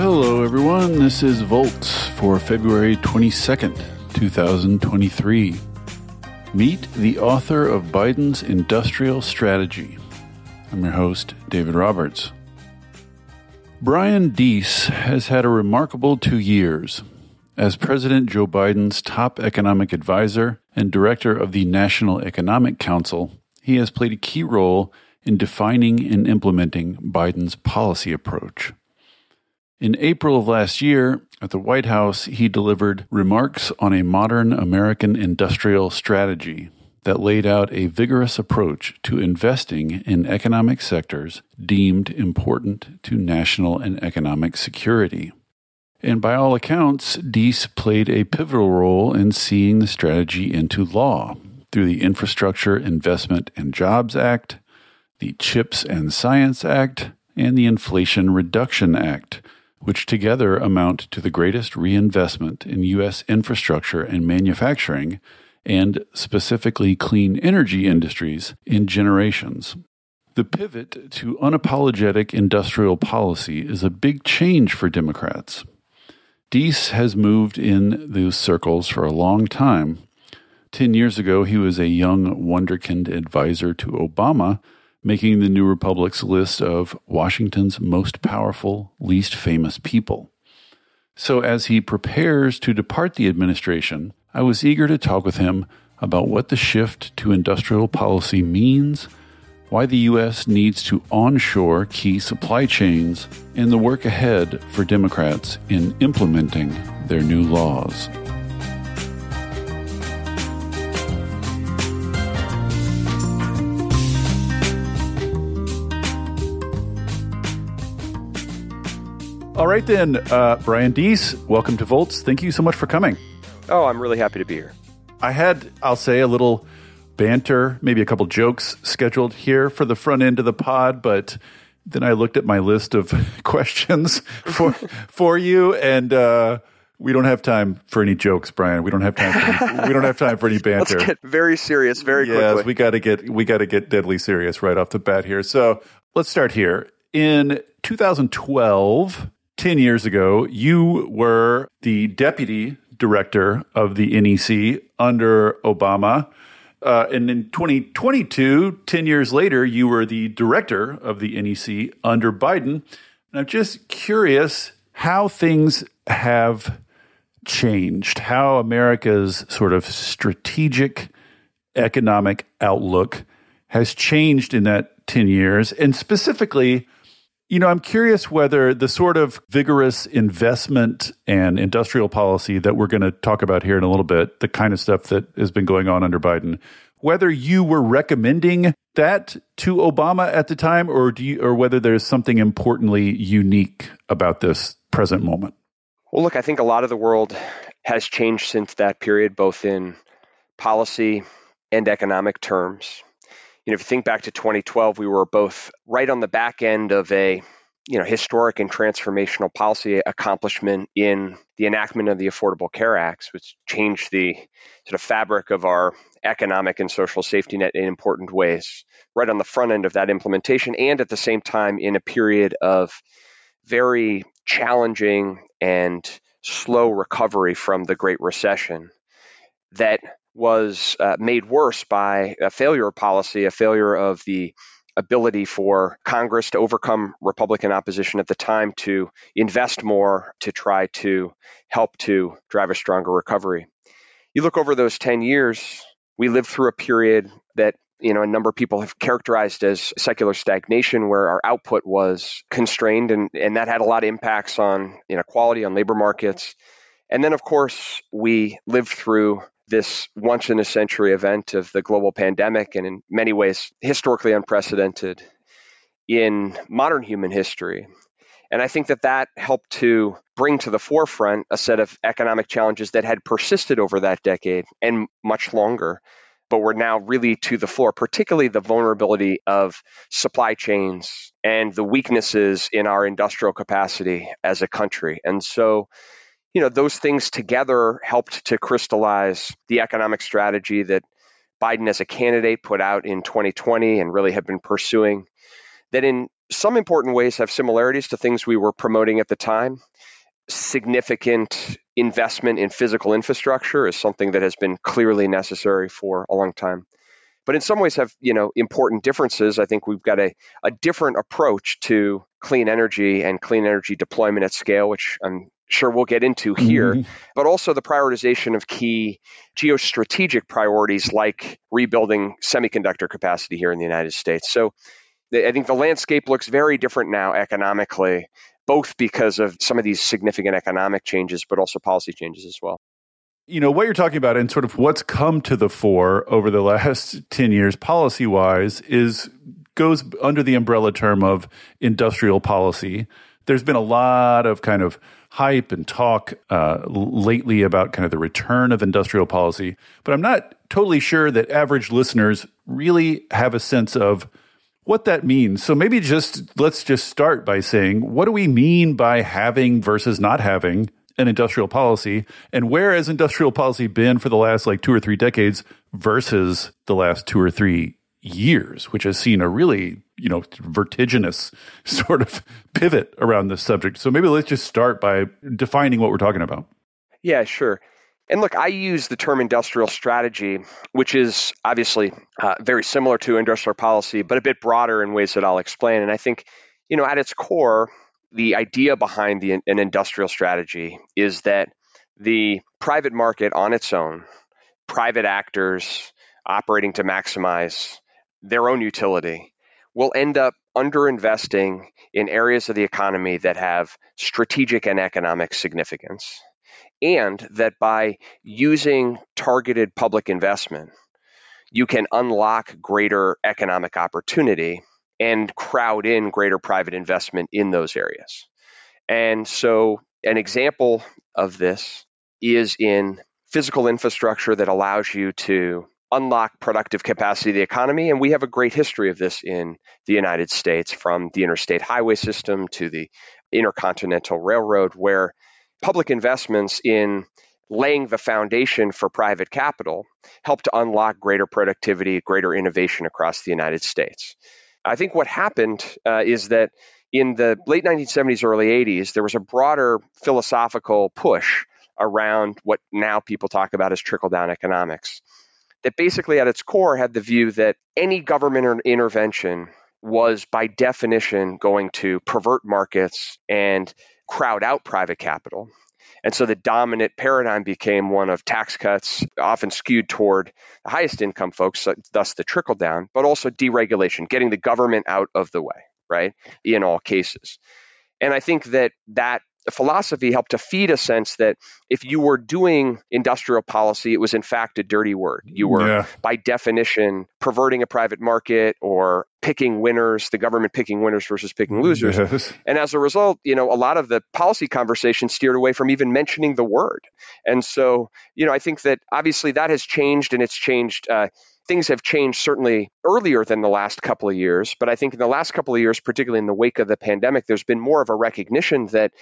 Hello, everyone. This is Volts for February 22nd, 2023. Meet the author of Biden's Industrial Strategy. I'm your host, David Roberts. Brian Deese has had a remarkable two years. As President Joe Biden's top economic advisor and director of the National Economic Council, he has played a key role in defining and implementing Biden's policy approach. In April of last year, at the White House, he delivered remarks on a modern American industrial strategy that laid out a vigorous approach to investing in economic sectors deemed important to national and economic security. And by all accounts, Deese played a pivotal role in seeing the strategy into law through the Infrastructure Investment and Jobs Act, the CHIPS and Science Act, and the Inflation Reduction Act which together amount to the greatest reinvestment in U.S. infrastructure and manufacturing, and specifically clean energy industries, in generations. The pivot to unapologetic industrial policy is a big change for Democrats. Deese has moved in those circles for a long time. Ten years ago, he was a young wonderkind advisor to Obama making the New Republic's list of Washington's most powerful, least famous people. So, as he prepares to depart the administration, I was eager to talk with him about what the shift to industrial policy means, why the U.S. needs to onshore key supply chains, and the work ahead for Democrats in implementing their new laws. All right, then, uh, Brian Deese, welcome to Volts. Thank you so much for coming. Oh, I'm really happy to be here. I had, I'll say, a little banter, maybe a couple jokes scheduled here for the front end of the pod, but then I looked at my list of questions for for you, and uh, we don't have time for any jokes, Brian. We don't have time. For any, we don't have time for any banter. Let's get very serious, very yes, quickly. we got to get we got to get deadly serious right off the bat here. So let's start here. In 2012, 10 years ago, you were the deputy director of the NEC under Obama. Uh, and in 2022, 10 years later, you were the director of the NEC under Biden. And I'm just curious how things have changed, how America's sort of strategic economic outlook has changed in that 10 years. And specifically, you know, I'm curious whether the sort of vigorous investment and industrial policy that we're going to talk about here in a little bit, the kind of stuff that has been going on under Biden, whether you were recommending that to Obama at the time or do you, or whether there's something importantly unique about this present moment. Well, look, I think a lot of the world has changed since that period, both in policy and economic terms know, if you think back to 2012, we were both right on the back end of a you know historic and transformational policy accomplishment in the enactment of the Affordable Care Acts, which changed the sort of fabric of our economic and social safety net in important ways. Right on the front end of that implementation, and at the same time in a period of very challenging and slow recovery from the Great Recession that was uh, made worse by a failure of policy, a failure of the ability for Congress to overcome Republican opposition at the time to invest more to try to help to drive a stronger recovery. You look over those 10 years, we lived through a period that you know a number of people have characterized as secular stagnation where our output was constrained and, and that had a lot of impacts on inequality on labor markets and then of course we lived through this once in a century event of the global pandemic and in many ways historically unprecedented in modern human history. And I think that that helped to bring to the forefront a set of economic challenges that had persisted over that decade and much longer, but were now really to the floor, particularly the vulnerability of supply chains and the weaknesses in our industrial capacity as a country. And so you know, those things together helped to crystallize the economic strategy that Biden as a candidate put out in 2020 and really have been pursuing. That in some important ways have similarities to things we were promoting at the time. Significant investment in physical infrastructure is something that has been clearly necessary for a long time. But in some ways have, you know, important differences. I think we've got a, a different approach to clean energy and clean energy deployment at scale, which I'm sure we'll get into here, mm-hmm. but also the prioritization of key geostrategic priorities like rebuilding semiconductor capacity here in the United States. So I think the landscape looks very different now economically, both because of some of these significant economic changes, but also policy changes as well. You know, what you're talking about and sort of what's come to the fore over the last 10 years policy wise is goes under the umbrella term of industrial policy. There's been a lot of kind of hype and talk uh, lately about kind of the return of industrial policy, but I'm not totally sure that average listeners really have a sense of what that means. So maybe just let's just start by saying what do we mean by having versus not having an industrial policy and where has industrial policy been for the last like 2 or 3 decades versus the last 2 or 3 years, which has seen a really, you know, vertiginous sort of pivot around this subject. So maybe let's just start by defining what we're talking about. Yeah, sure. And look, I use the term industrial strategy, which is obviously uh, very similar to industrial policy, but a bit broader in ways that I'll explain. And I think, you know, at its core, the idea behind the, an industrial strategy is that the private market on its own, private actors operating to maximize their own utility, will end up underinvesting in areas of the economy that have strategic and economic significance and that by using targeted public investment, you can unlock greater economic opportunity and crowd in greater private investment in those areas. And so, an example of this is in physical infrastructure that allows you to unlock productive capacity of the economy. And we have a great history of this in the United States, from the interstate highway system to the intercontinental railroad, where public investments in laying the foundation for private capital helped to unlock greater productivity, greater innovation across the United States. I think what happened uh, is that in the late 1970s, early 80s, there was a broader philosophical push around what now people talk about as trickle down economics. That basically, at its core, had the view that any government intervention was by definition going to pervert markets and crowd out private capital. And so the dominant paradigm became one of tax cuts, often skewed toward the highest income folks, thus the trickle down, but also deregulation, getting the government out of the way, right, in all cases. And I think that that philosophy helped to feed a sense that if you were doing industrial policy, it was in fact a dirty word. You were, yeah. by definition, perverting a private market or picking winners, the government picking winners versus picking losers. Yes. And as a result, you know, a lot of the policy conversation steered away from even mentioning the word. And so, you know, I think that obviously that has changed and it's changed. Uh, things have changed certainly earlier than the last couple of years. But I think in the last couple of years, particularly in the wake of the pandemic, there's been more of a recognition that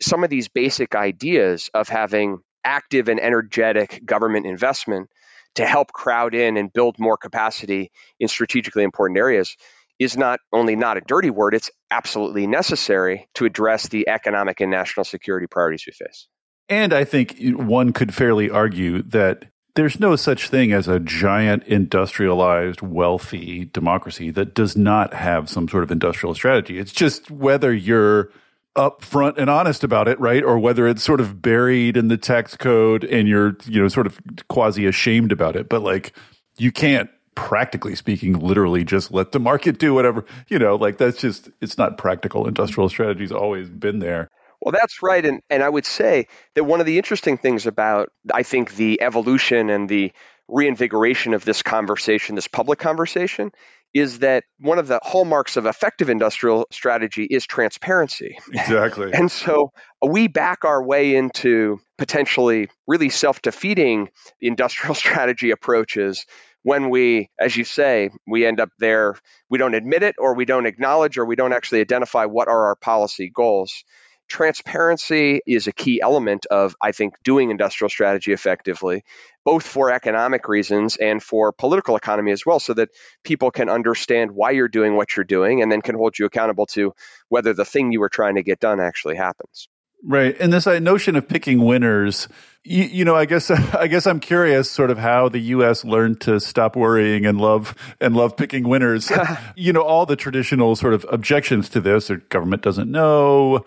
some of these basic ideas of having active and energetic government investment to help crowd in and build more capacity in strategically important areas is not only not a dirty word, it's absolutely necessary to address the economic and national security priorities we face. And I think one could fairly argue that there's no such thing as a giant industrialized wealthy democracy that does not have some sort of industrial strategy. It's just whether you're upfront and honest about it, right? Or whether it's sort of buried in the tax code and you're, you know, sort of quasi ashamed about it. But like, you can't, practically speaking, literally just let the market do whatever, you know, like that's just, it's not practical. Industrial strategy's always been there. Well, that's right. And, and I would say that one of the interesting things about, I think, the evolution and the reinvigoration of this conversation, this public conversation, is that one of the hallmarks of effective industrial strategy is transparency. Exactly. and so we back our way into potentially really self defeating industrial strategy approaches when we, as you say, we end up there, we don't admit it or we don't acknowledge or we don't actually identify what are our policy goals. Transparency is a key element of, I think, doing industrial strategy effectively, both for economic reasons and for political economy as well, so that people can understand why you're doing what you're doing and then can hold you accountable to whether the thing you were trying to get done actually happens. Right. And this uh, notion of picking winners, you, you, know, I guess, I guess I'm curious sort of how the U.S. learned to stop worrying and love, and love picking winners. you know, all the traditional sort of objections to this, or government doesn't know,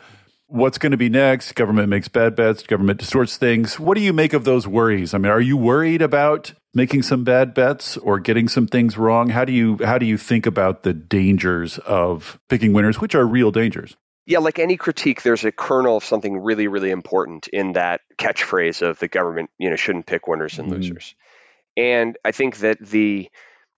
what's going to be next. Government makes bad bets. Government distorts things. What do you make of those worries? I mean, are you worried about making some bad bets or getting some things wrong? How do you how do you think about the dangers of picking winners, which are real dangers? Yeah, like any critique, there's a kernel of something really, really important in that catchphrase of the government, you know, shouldn't pick winners and mm losers. And I think that the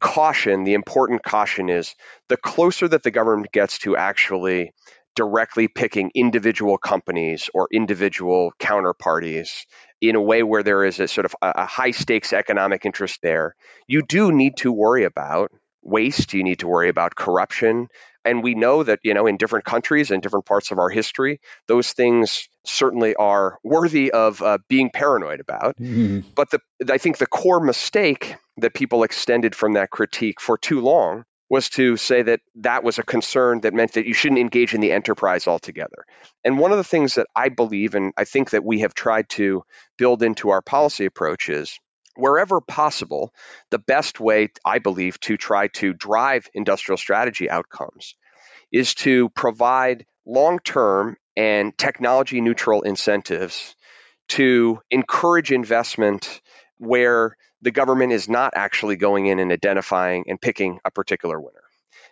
caution, the important caution is the closer that the government gets to actually directly picking individual companies or individual counterparties in a way where there is a sort of a high stakes economic interest there, you do need to worry about waste, you need to worry about corruption. And we know that, you know, in different countries and different parts of our history, those things certainly are worthy of uh, being paranoid about. Mm-hmm. But the, I think the core mistake that people extended from that critique for too long was to say that that was a concern that meant that you shouldn't engage in the enterprise altogether. And one of the things that I believe, and I think that we have tried to build into our policy approach is wherever possible, the best way, I believe, to try to drive industrial strategy outcomes is to provide long term and technology neutral incentives to encourage investment where the government is not actually going in and identifying and picking a particular winner.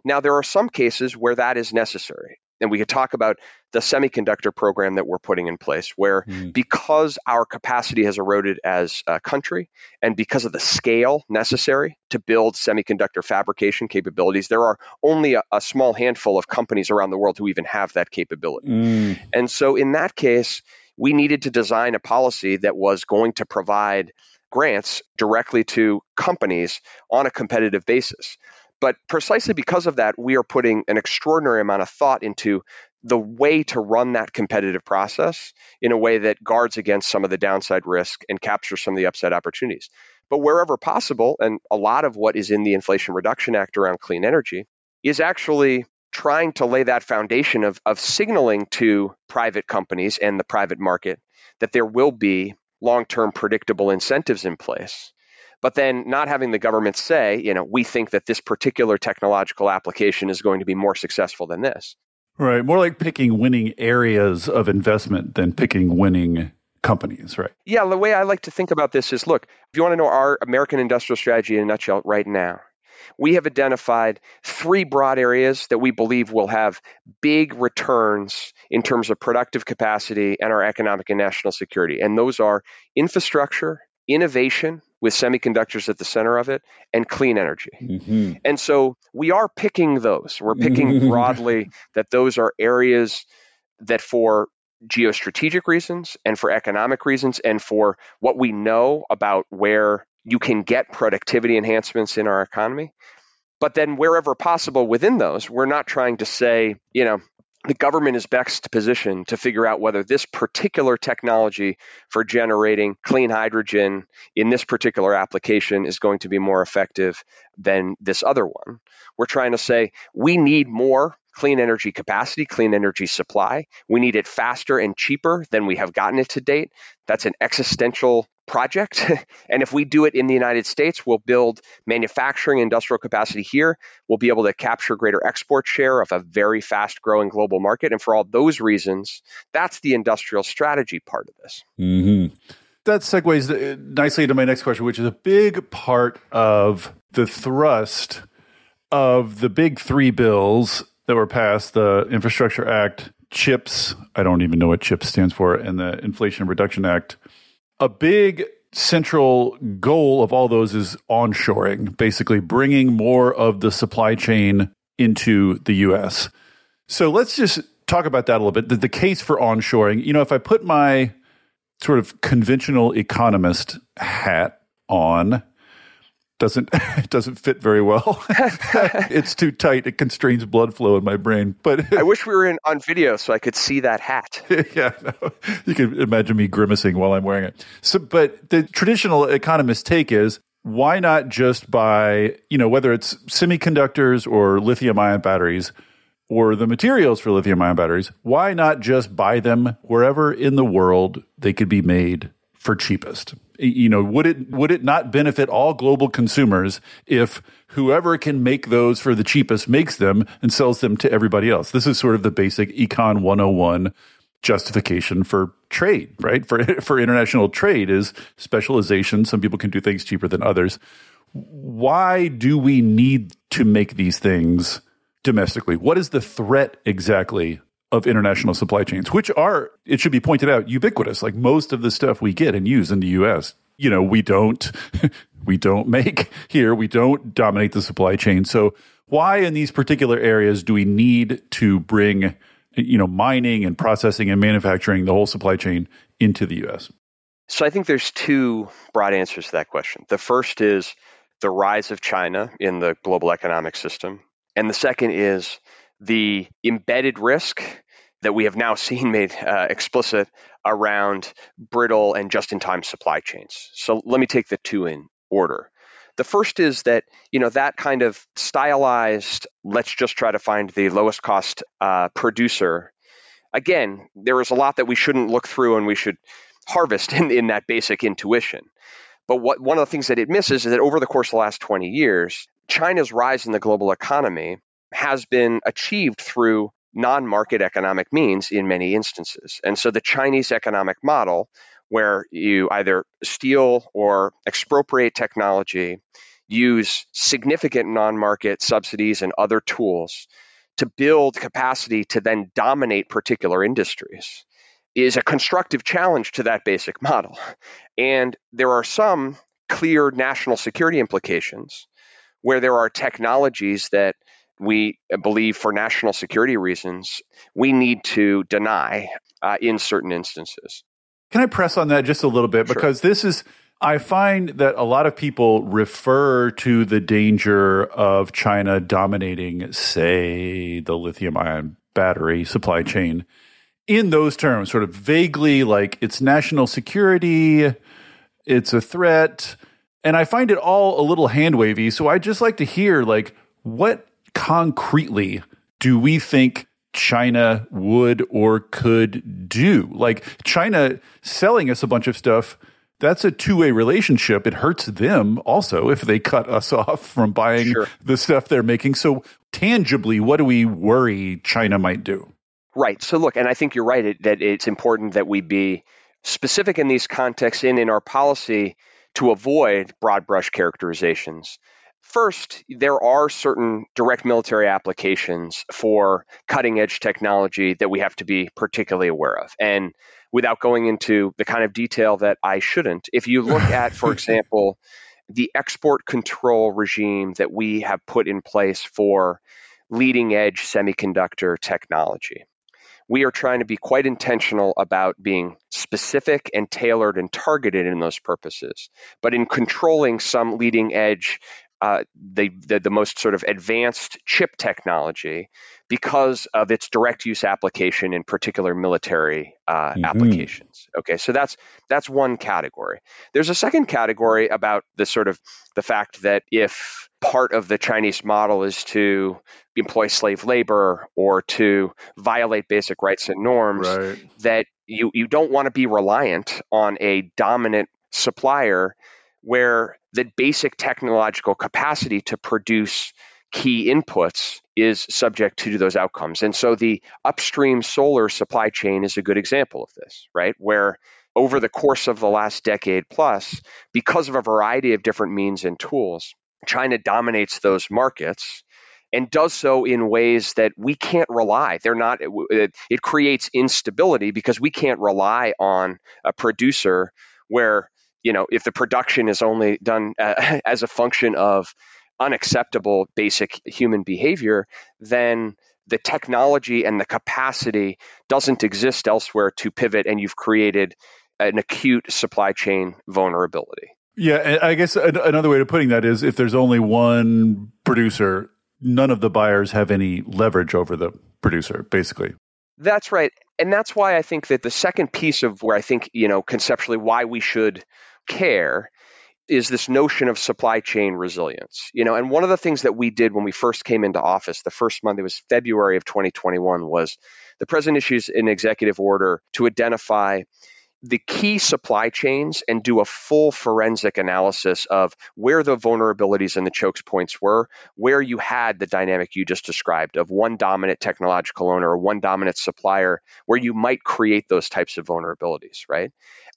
Now, there are some cases where that is necessary. And we could talk about the semiconductor program that we're putting in place, where mm. because our capacity has eroded as a country and because of the scale necessary to build semiconductor fabrication capabilities, there are only a, a small handful of companies around the world who even have that capability. Mm. And so, in that case, we needed to design a policy that was going to provide grants directly to companies on a competitive basis. But precisely because of that, we are putting an extraordinary amount of thought into the way to run that competitive process in a way that guards against some of the downside risk and captures some of the upside opportunities. But wherever possible, and a lot of what is in the Inflation Reduction Act around clean energy is actually trying to lay that foundation of, of signaling to private companies and the private market that there will be long term predictable incentives in place. But then not having the government say, you know, we think that this particular technological application is going to be more successful than this. Right. More like picking winning areas of investment than picking winning companies, right? Yeah. The way I like to think about this is look, if you want to know our American industrial strategy in a nutshell right now, we have identified three broad areas that we believe will have big returns in terms of productive capacity and our economic and national security. And those are infrastructure, innovation, with semiconductors at the center of it, and clean energy. Mm-hmm. And so we are picking those. We're picking broadly that those are areas that, for geostrategic reasons and for economic reasons and for what we know about where you can get productivity enhancements in our economy. But then, wherever possible within those, we're not trying to say, you know, the government is best positioned to figure out whether this particular technology for generating clean hydrogen in this particular application is going to be more effective than this other one. We're trying to say we need more clean energy capacity, clean energy supply. We need it faster and cheaper than we have gotten it to date. That's an existential project. and if we do it in the United States, we'll build manufacturing industrial capacity here. We'll be able to capture greater export share of a very fast growing global market. And for all those reasons, that's the industrial strategy part of this. Mm-hmm. That segues uh, nicely into my next question, which is a big part of the thrust of the big three bills that were passed the Infrastructure Act, CHIPS, I don't even know what CHIPS stands for, and the Inflation Reduction Act a big central goal of all those is onshoring, basically bringing more of the supply chain into the US. So let's just talk about that a little bit. The, the, case for onshoring, you know, if I put my sort of conventional economist hat on, doesn't it doesn't fit very well. it's too tight. It constrains blood flow in my brain. But I wish we were in on video so I could see that hat. yeah, no, you can imagine me grimacing while I'm wearing it. So, but the traditional economist take is why not just buy, you know, whether it's semiconductors or lithium ion batteries or the materials for lithium ion batteries, why not just buy them wherever in the world they could be made for cheapest? You know, would it would it not benefit all global consumers if whoever can make those for the cheapest makes them and sells them to everybody else? This is sort of the basic econ 101 justification for trade, right? For for international trade is specialization. Some people can do things cheaper than others. Why do we need to make these things domestically? What is the threat exactly of international supply chains, which are, it should be pointed out, ubiquitous. Like most of the stuff we get and use in the US, you know, we don't we don't make here, we don't dominate the supply chain. So why in these particular areas do we need to bring you know, mining and processing and manufacturing the whole supply chain into the US? So I think there's two broad answers to that question. The first is the rise of China in the global economic system. And the second is the embedded risk that we have now seen made uh, explicit around brittle and just in time supply chains. So let me take the two in order. The first is that you know that kind of stylized, let's just try to find the lowest cost uh, producer. Again, there is a lot that we shouldn't look through, and we should harvest in, in that basic intuition. But what one of the things that it misses is that over the course of the last 20 years, China's rise in the global economy has been achieved through non market economic means in many instances. And so the Chinese economic model where you either steal or expropriate technology, use significant non market subsidies and other tools to build capacity to then dominate particular industries is a constructive challenge to that basic model. And there are some clear national security implications where there are technologies that we believe for national security reasons we need to deny uh, in certain instances. Can I press on that just a little bit? Sure. Because this is, I find that a lot of people refer to the danger of China dominating, say, the lithium ion battery supply chain in those terms, sort of vaguely like it's national security, it's a threat. And I find it all a little hand wavy. So I'd just like to hear, like, what concretely do we think China would or could do. Like China selling us a bunch of stuff, that's a two way relationship. It hurts them also if they cut us off from buying sure. the stuff they're making. So, tangibly, what do we worry China might do? Right. So, look, and I think you're right it, that it's important that we be specific in these contexts and in our policy to avoid broad brush characterizations. First, there are certain direct military applications for cutting edge technology that we have to be particularly aware of. And without going into the kind of detail that I shouldn't, if you look at, for example, the export control regime that we have put in place for leading edge semiconductor technology, we are trying to be quite intentional about being specific and tailored and targeted in those purposes. But in controlling some leading edge uh, the, the, the most sort of advanced chip technology because of its direct use application in particular military uh, mm-hmm. applications. Okay, so that's that's one category. There's a second category about the sort of the fact that if part of the Chinese model is to employ slave labor or to violate basic rights and norms, right. that you you don't want to be reliant on a dominant supplier where the basic technological capacity to produce key inputs is subject to those outcomes. And so the upstream solar supply chain is a good example of this, right? Where over the course of the last decade plus, because of a variety of different means and tools, China dominates those markets and does so in ways that we can't rely. They're not, it, it creates instability because we can't rely on a producer where you know, if the production is only done uh, as a function of unacceptable basic human behavior, then the technology and the capacity doesn't exist elsewhere to pivot, and you've created an acute supply chain vulnerability. Yeah, I guess another way of putting that is if there's only one producer, none of the buyers have any leverage over the producer, basically. That's right. And that's why I think that the second piece of where I think, you know, conceptually why we should care is this notion of supply chain resilience. You know, and one of the things that we did when we first came into office, the first month, it was February of 2021, was the president issues an executive order to identify the key supply chains and do a full forensic analysis of where the vulnerabilities and the chokes points were, where you had the dynamic you just described of one dominant technological owner or one dominant supplier, where you might create those types of vulnerabilities, right?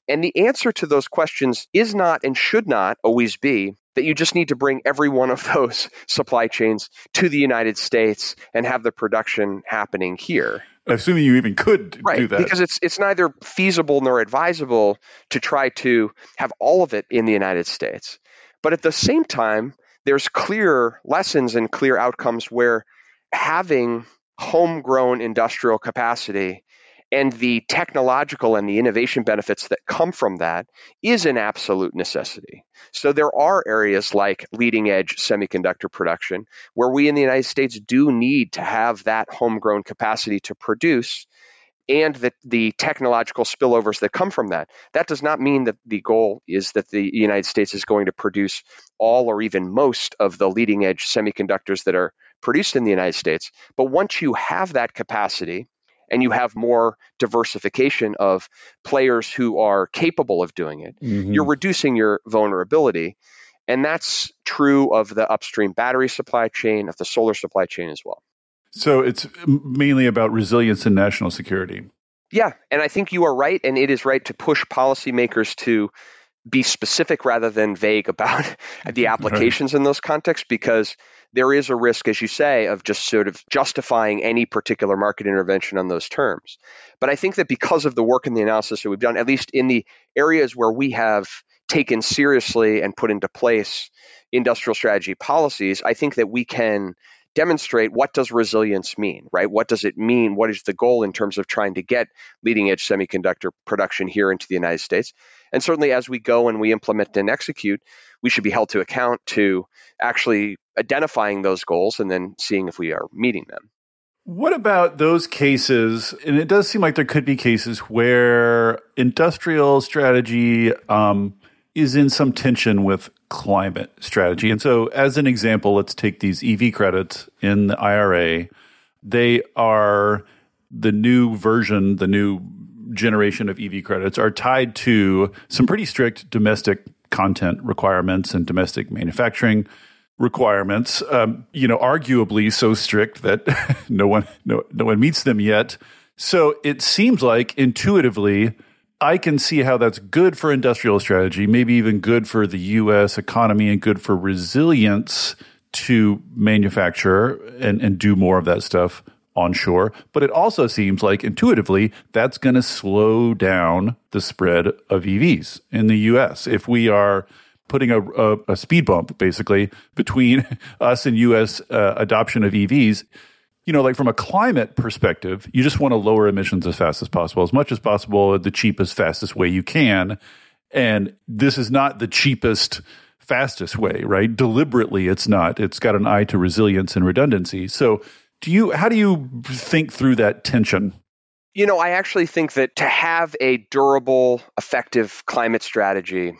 And the answer to those questions is not and should not always be that you just need to bring every one of those supply chains to the United States and have the production happening here assuming you even could right, do that. Because it's it's neither feasible nor advisable to try to have all of it in the United States. But at the same time, there's clear lessons and clear outcomes where having homegrown industrial capacity and the technological and the innovation benefits that come from that is an absolute necessity. So there are areas like leading edge semiconductor production where we in the United States do need to have that homegrown capacity to produce and the, the technological spillovers that come from that. That does not mean that the goal is that the United States is going to produce all or even most of the leading edge semiconductors that are produced in the United States. But once you have that capacity, and you have more diversification of players who are capable of doing it, mm-hmm. you're reducing your vulnerability. And that's true of the upstream battery supply chain, of the solar supply chain as well. So it's mainly about resilience and national security. Yeah, and I think you are right, and it is right to push policymakers to be specific rather than vague about the applications right. in those contexts because there is a risk, as you say, of just sort of justifying any particular market intervention on those terms. But I think that because of the work and the analysis that we've done, at least in the areas where we have taken seriously and put into place industrial strategy policies, I think that we can demonstrate what does resilience mean, right? What does it mean? What is the goal in terms of trying to get leading edge semiconductor production here into the United States? And certainly as we go and we implement and execute, we should be held to account to actually identifying those goals and then seeing if we are meeting them. What about those cases? And it does seem like there could be cases where industrial strategy um, is in some tension with climate strategy. And so, as an example, let's take these EV credits in the IRA. They are the new version, the new generation of EV credits are tied to some pretty strict domestic content requirements and domestic manufacturing requirements. Um, you know, arguably so strict that no one no no one meets them yet. So it seems like intuitively I can see how that's good for industrial strategy, maybe even good for the US economy and good for resilience to manufacture and, and do more of that stuff onshore. But it also seems like intuitively that's going to slow down the spread of EVs in the US. If we are putting a, a, a speed bump basically between us and US uh, adoption of EVs, you know, like from a climate perspective, you just want to lower emissions as fast as possible, as much as possible, the cheapest, fastest way you can. And this is not the cheapest, fastest way, right? Deliberately, it's not. It's got an eye to resilience and redundancy. So, do you? How do you think through that tension? You know, I actually think that to have a durable, effective climate strategy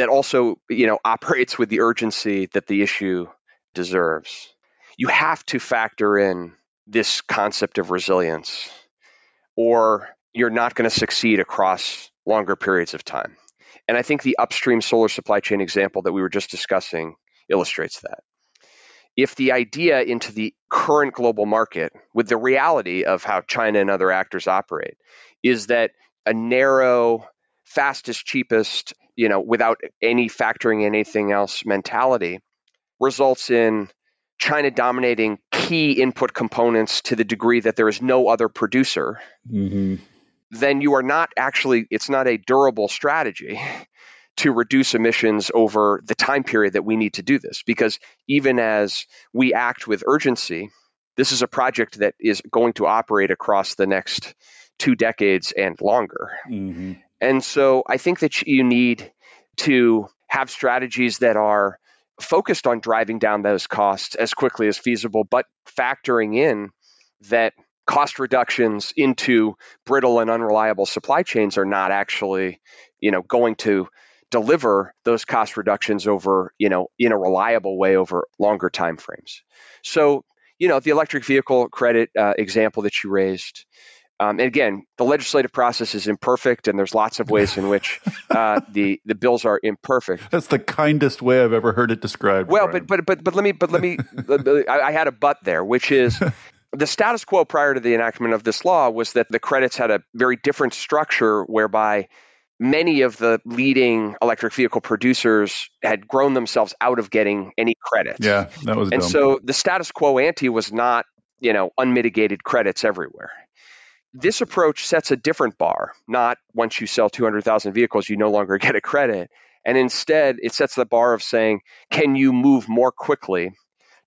that also, you know, operates with the urgency that the issue deserves, you have to factor in this concept of resilience, or you're not going to succeed across longer periods of time. And I think the upstream solar supply chain example that we were just discussing illustrates that. If the idea into the current global market, with the reality of how China and other actors operate, is that a narrow, fastest, cheapest, you know, without any factoring anything else mentality results in China dominating key input components to the degree that there is no other producer, mm-hmm. then you are not actually, it's not a durable strategy to reduce emissions over the time period that we need to do this. Because even as we act with urgency, this is a project that is going to operate across the next two decades and longer. Mm-hmm. And so I think that you need to have strategies that are focused on driving down those costs as quickly as feasible, but factoring in that cost reductions into brittle and unreliable supply chains are not actually, you know, going to deliver those cost reductions over, you know, in a reliable way over longer time frames. So, you know, the electric vehicle credit uh, example that you raised, um, and again, the legislative process is imperfect, and there's lots of ways in which uh, the the bills are imperfect. That's the kindest way I've ever heard it described. Well, but but but but let me but let me I, I had a but there, which is the status quo prior to the enactment of this law was that the credits had a very different structure, whereby many of the leading electric vehicle producers had grown themselves out of getting any credits. Yeah, that was and dumb. so the status quo ante was not you know unmitigated credits everywhere this approach sets a different bar, not once you sell 200,000 vehicles, you no longer get a credit. And instead, it sets the bar of saying, can you move more quickly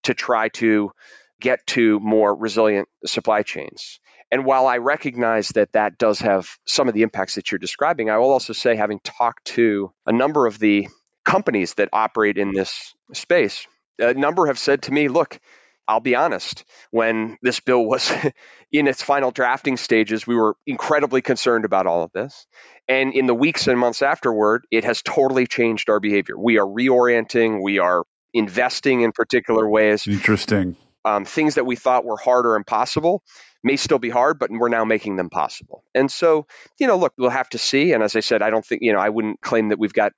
to try to get to more resilient supply chains? And while I recognize that that does have some of the impacts that you're describing, I will also say, having talked to a number of the companies that operate in this space, a number have said to me, look, I'll be honest, when this bill was in its final drafting stages, we were incredibly concerned about all of this. And in the weeks and months afterward, it has totally changed our behavior. We are reorienting, we are investing in particular ways. Interesting. Um, things that we thought were hard or impossible may still be hard, but we're now making them possible. And so, you know, look, we'll have to see. And as I said, I don't think, you know, I wouldn't claim that we've got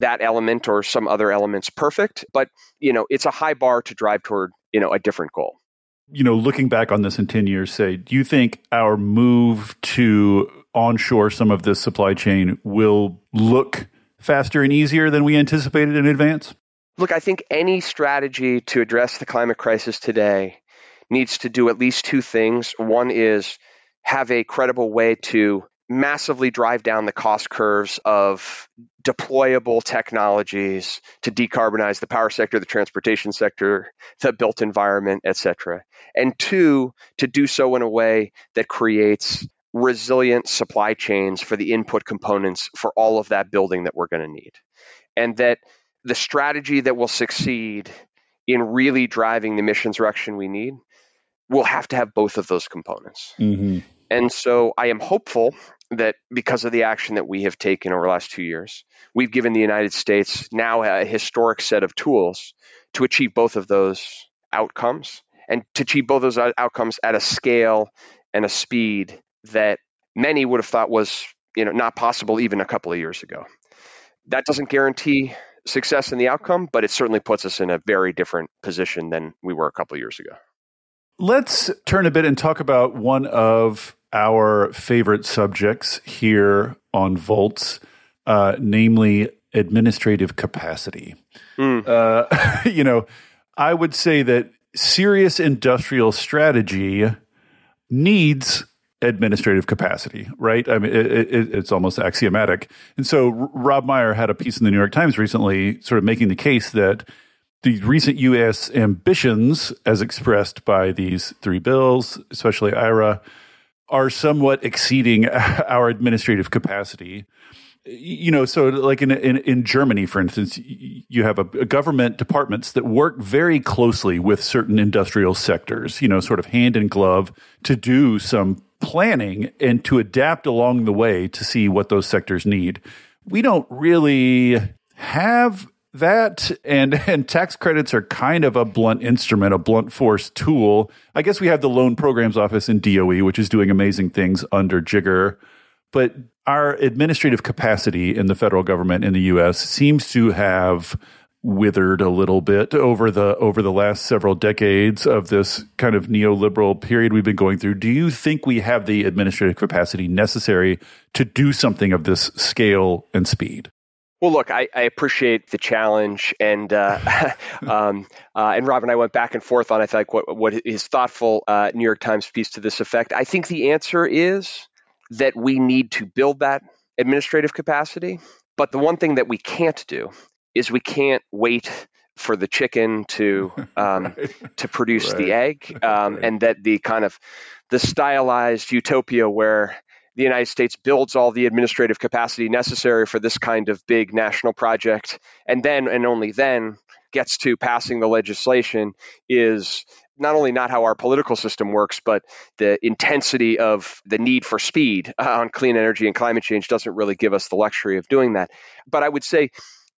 that element or some other elements perfect, but, you know, it's a high bar to drive toward you know a different goal. You know looking back on this in 10 years say do you think our move to onshore some of this supply chain will look faster and easier than we anticipated in advance? Look i think any strategy to address the climate crisis today needs to do at least two things. One is have a credible way to massively drive down the cost curves of deployable technologies to decarbonize the power sector, the transportation sector, the built environment, et cetera. And two, to do so in a way that creates resilient supply chains for the input components for all of that building that we're going to need. And that the strategy that will succeed in really driving the emissions reduction we need will have to have both of those components. Mm-hmm. And so I am hopeful that because of the action that we have taken over the last two years, we've given the United States now a historic set of tools to achieve both of those outcomes and to achieve both of those outcomes at a scale and a speed that many would have thought was you know not possible even a couple of years ago. That doesn't guarantee success in the outcome, but it certainly puts us in a very different position than we were a couple of years ago. Let's turn a bit and talk about one of our favorite subjects here on Volts, uh, namely administrative capacity. Mm. Uh, you know, I would say that serious industrial strategy needs administrative capacity, right? I mean, it, it, it's almost axiomatic. And so Rob Meyer had a piece in the New York Times recently sort of making the case that the recent U.S. ambitions, as expressed by these three bills, especially IRA, are somewhat exceeding our administrative capacity. You know, so like in in, in Germany, for instance, you have a, a government departments that work very closely with certain industrial sectors. You know, sort of hand in glove to do some planning and to adapt along the way to see what those sectors need. We don't really have that and and tax credits are kind of a blunt instrument, a blunt force tool. I guess we have the loan programs office in DOE, which is doing amazing things under Jigar, but our administrative capacity in the federal government in the U.S. seems to have withered a little bit over the over the last several decades of this kind of neoliberal period we've been going through. Do you think we have the administrative capacity necessary to do something of this scale and speed? Well, look, I, I, appreciate the challenge, and uh, um, uh, and Rob and I went back and forth on I think what what his thoughtful uh, New York Times piece to this effect. I think the answer is that we need to build that administrative capacity, but the one thing that we can't do is we can't wait for the chicken to um, right. to produce right. the egg, um, right. and that the kind of the stylized utopia where the United States builds all the administrative capacity necessary for this kind of big national project, and then and only then gets to passing the legislation is not only not how our political system works, but the intensity of the need for speed on clean energy and climate change doesn't really give us the luxury of doing that. But I would say,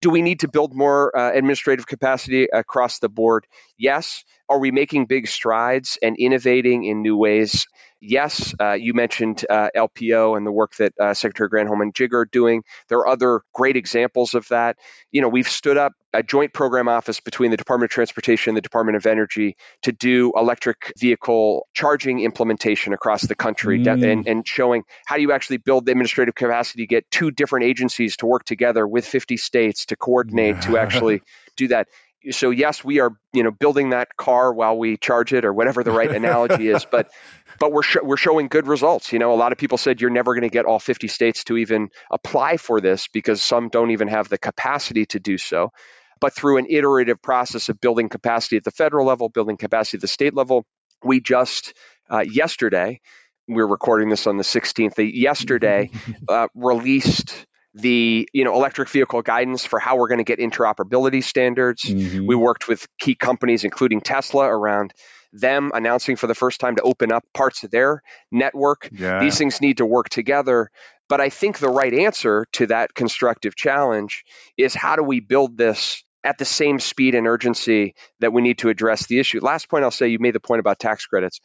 do we need to build more uh, administrative capacity across the board? Yes. Are we making big strides and innovating in new ways? yes, uh, you mentioned uh, LPO and the work that uh, Secretary Granholm and Jigar are doing. There are other great examples of that. You know, we've stood up a joint program office between the Department of Transportation and the Department of Energy to do electric vehicle charging implementation across the country mm. and, and showing how do you actually build the administrative capacity to get two different agencies to work together with 50 states to coordinate to actually do that so yes, we are you know building that car while we charge it or whatever the right analogy is, but but we're sh- we're showing good results. You know, a lot of people said you're never going to get all 50 states to even apply for this because some don't even have the capacity to do so. But through an iterative process of building capacity at the federal level, building capacity at the state level, we just uh, yesterday we're recording this on the 16th. Yesterday, uh, released the you know electric vehicle guidance for how we're going to get interoperability standards. Mm-hmm. We worked with key companies, including Tesla, around them announcing for the first time to open up parts of their network. Yeah. These things need to work together. But I think the right answer to that constructive challenge is how do we build this at the same speed and urgency that we need to address the issue. Last point I'll say, you made the point about tax credits.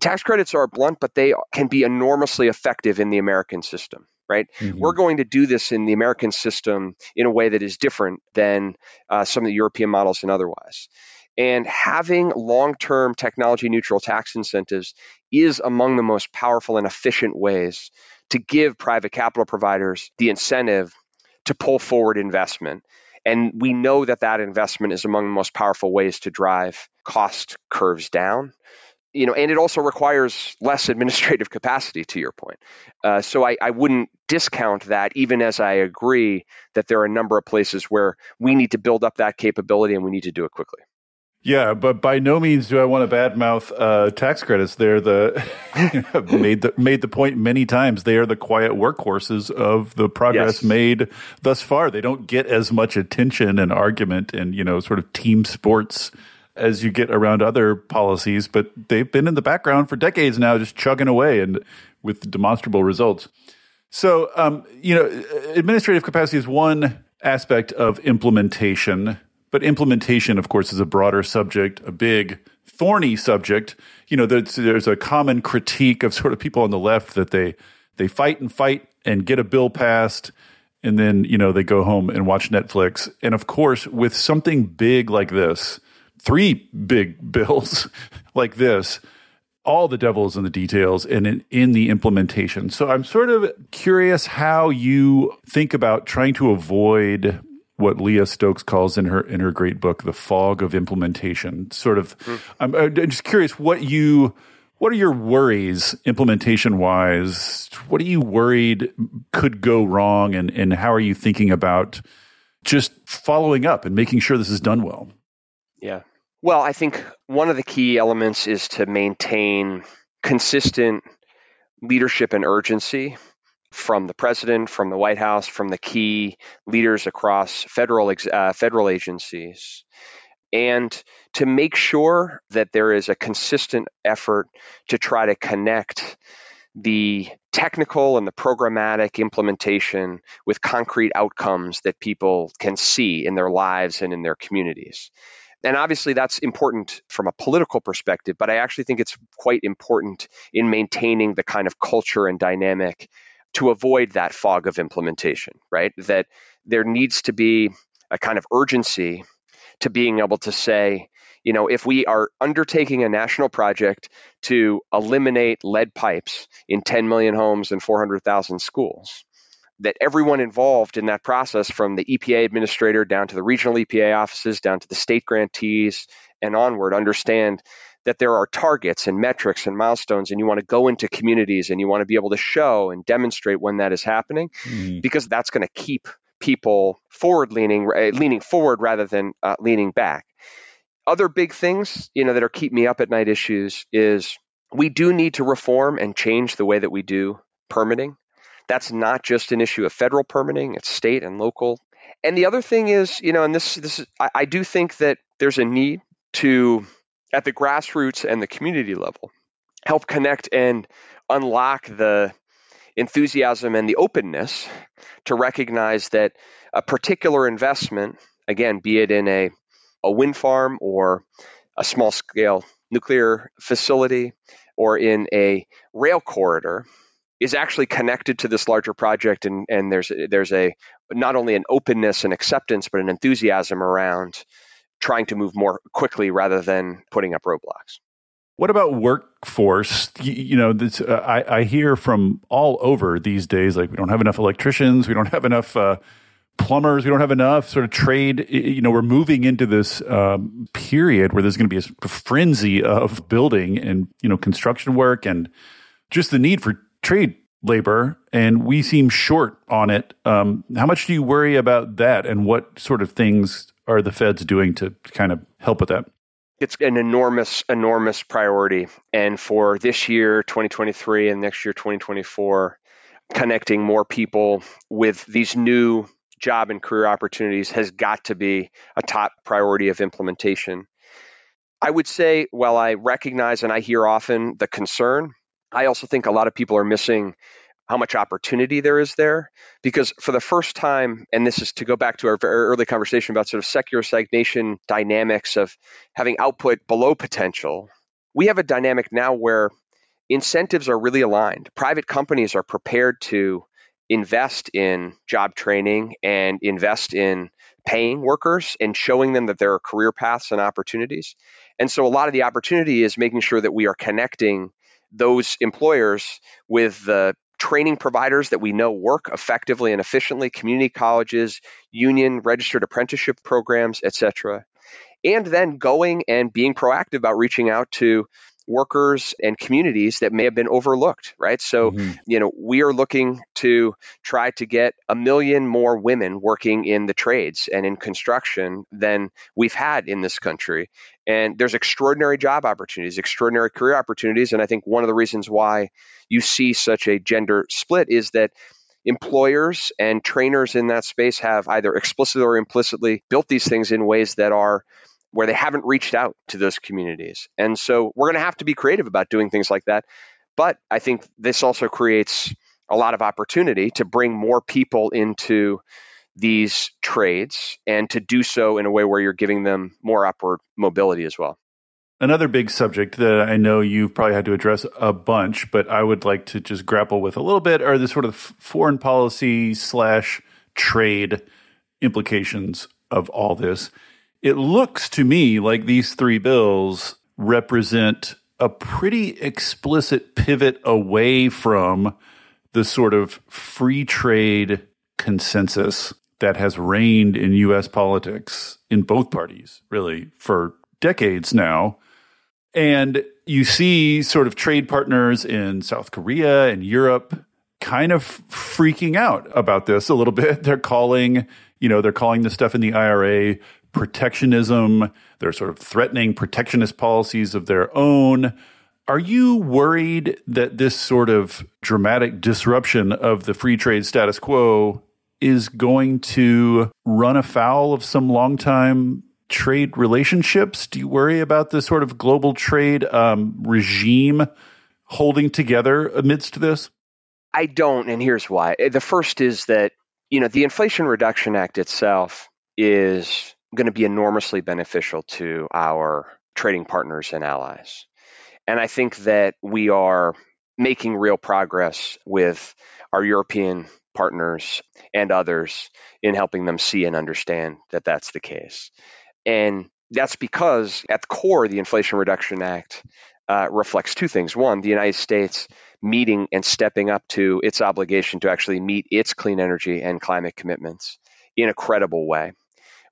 Tax credits are blunt, but they can be enormously effective in the American system right? Mm-hmm. We're going to do this in the American system in a way that is different than uh, some of the European models and otherwise. And having long term technology neutral tax incentives is among the most powerful and efficient ways to give private capital providers the incentive to pull forward investment. And we know that that investment is among the most powerful ways to drive cost curves down you know, and it also requires less administrative capacity, to your point. Uh, so I, I wouldn't discount that, even as I agree that there are a number of places where we need to build up that capability and we need to do it quickly. Yeah, but by no means do I want to badmouth uh, tax credits. They're the made the made the point many times. They are the quiet workhorses of the progress yes. made thus far. They don't get as much attention and argument and you know sort of team sports as you get around other policies, but they've been in the background for decades now, just chugging away and with demonstrable results. So, um, you know, administrative capacity is one aspect of implementation, but implementation, of course, is a broader subject, a big, thorny subject. You know, there's, there's a common critique of sort of people on the left that they they fight and fight and get a bill passed and then you know they go home and watch Netflix. And of course, with something big like this, three big bills like this, all the devil is in the details and in, in, the implementation. So I'm sort of curious how you think about trying to avoid what Leah Stokes calls in her in her great book, the fog of implementation. Sort of, mm. I'm, I'm just curious what you what are your worries implementation wise? What are you worried could go wrong, and and how are you thinking about just following up and making sure this is done well? Yeah. Well, I think one of the key elements is to maintain consistent leadership and urgency from the president, from the White House, from the key leaders across federal uh, federal agencies, and to make sure that there is a consistent effort to try to connect the technical and the programmatic implementation with concrete outcomes that people can see in their lives and in their communities. And obviously, that's important from a political perspective, but I actually think it's quite important in maintaining the kind of culture and dynamic to avoid that fog of implementation, right? That there needs to be a kind of urgency to being able to say, you know, if we are undertaking a national project to eliminate lead pipes in 10 million homes and 400,000 schools, that everyone involved in that process, from the EPA administrator down to the regional EPA offices, down to the state grantees and onward, understand that there are targets and metrics and milestones, and you want to go into communities and you want to be able to show and demonstrate when that is happening, mm-hmm. because that's going to keep people forward leaning, leaning forward rather than uh, leaning back. Other big things, you know, that are keep me up at night issues is we do need to reform and change the way that we do permitting. That's not just an issue of federal permitting, it's state and local. And the other thing is, you know, and this this is, I, I do think that there's a need to at the grassroots and the community level help connect and unlock the enthusiasm and the openness to recognize that a particular investment, again, be it in a, a wind farm or a small scale nuclear facility or in a rail corridor, is actually connected to this larger project and, and there's there's a not only an openness and acceptance but an enthusiasm around trying to move more quickly rather than putting up roadblocks. What about workforce? You, you know, this, uh, I, I, hear from all over these days, like we don't have enough electricians, we don't have enough uh, plumbers, we don't have enough sort of trade. You know, we're moving into this um, period where there's going to be a frenzy of building and you know construction work and just the need for trade labor, and we seem short on it. Um, how much do you worry about that, and what sort of things are the feds doing to kind of help with that? it's an enormous, enormous priority. And for this year, 2023, and next year, 2024, connecting more people with these new job and career opportunities has got to be a top priority of implementation. I would say, while I recognize and I hear often the concern, I also think a lot of people are missing how much opportunity there is there. Because for the first time, and this is to go back to our very early conversation about sort of secular stagnation dynamics of having output below potential, we have a dynamic now where incentives are really aligned. Private companies are prepared to invest in job training and invest in paying workers and showing them that there are career paths and opportunities. And so a lot of the opportunity is making sure that we are connecting those employers with the training providers that we know work effectively and efficiently, community colleges, union registered apprenticeship programs, etc. And then going and being proactive about reaching out to workers and communities that may have been overlooked, right? So, mm-hmm. you know, we are looking to try to get a million more women working in the trades and in construction than we've had in this country. And there's extraordinary job opportunities, extraordinary career opportunities. And I think one of the reasons why you see such a gender split is that employers and trainers in that space have either explicitly or implicitly built these things in ways that are where they haven't reached out to those communities. And so we're going to have to be creative about doing things like that. But I think this also creates a lot of opportunity to bring more people into these trades and to do so in a way where you're giving them more upward mobility as well. Another big subject that I know you've probably had to address a bunch, but I would like to just grapple with a little bit are the sort of foreign policy slash trade implications of all this. It looks to me like these three bills represent a pretty explicit pivot away from the sort of free trade consensus that has reigned in US politics in both parties, really, for decades now. And you see sort of trade partners in South Korea and Europe kind of freaking out about this a little bit. They're calling, you know, they're calling the stuff in the IRA protectionism. They're sort of threatening protectionist policies of their own. Are you worried that this sort of dramatic disruption of the free trade status quo is going to run afoul of some longtime trade relationships? Do you worry about the sort of global trade um, regime holding together amidst this? I don't, and here's why. The first is that you know the Inflation Reduction Act itself is going to be enormously beneficial to our trading partners and allies. And I think that we are making real progress with our European partners and others in helping them see and understand that that's the case. And that's because at the core, the Inflation Reduction Act uh, reflects two things. One, the United States meeting and stepping up to its obligation to actually meet its clean energy and climate commitments in a credible way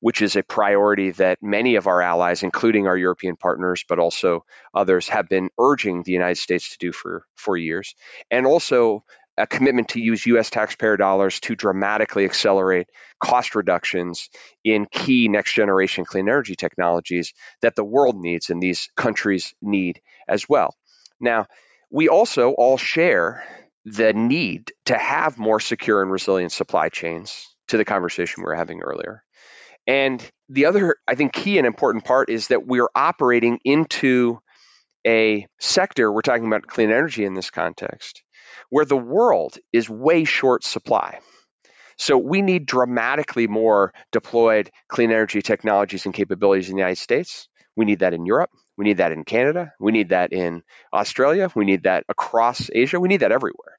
which is a priority that many of our allies, including our European partners, but also others, have been urging the United States to do for, for years. And also a commitment to use U.S. taxpayer dollars to dramatically accelerate cost reductions in key next generation clean energy technologies that the world needs and these countries need as well. Now, we also all share the need to have more secure and resilient supply chains to the conversation we were having earlier. And the other, I think, key and important part is that we're operating into a sector, we're talking about clean energy in this context, where the world is way short supply. So we need dramatically more deployed clean energy technologies and capabilities in the United States. We need that in Europe. We need that in Canada. We need that in Australia. We need that across Asia. We need that everywhere.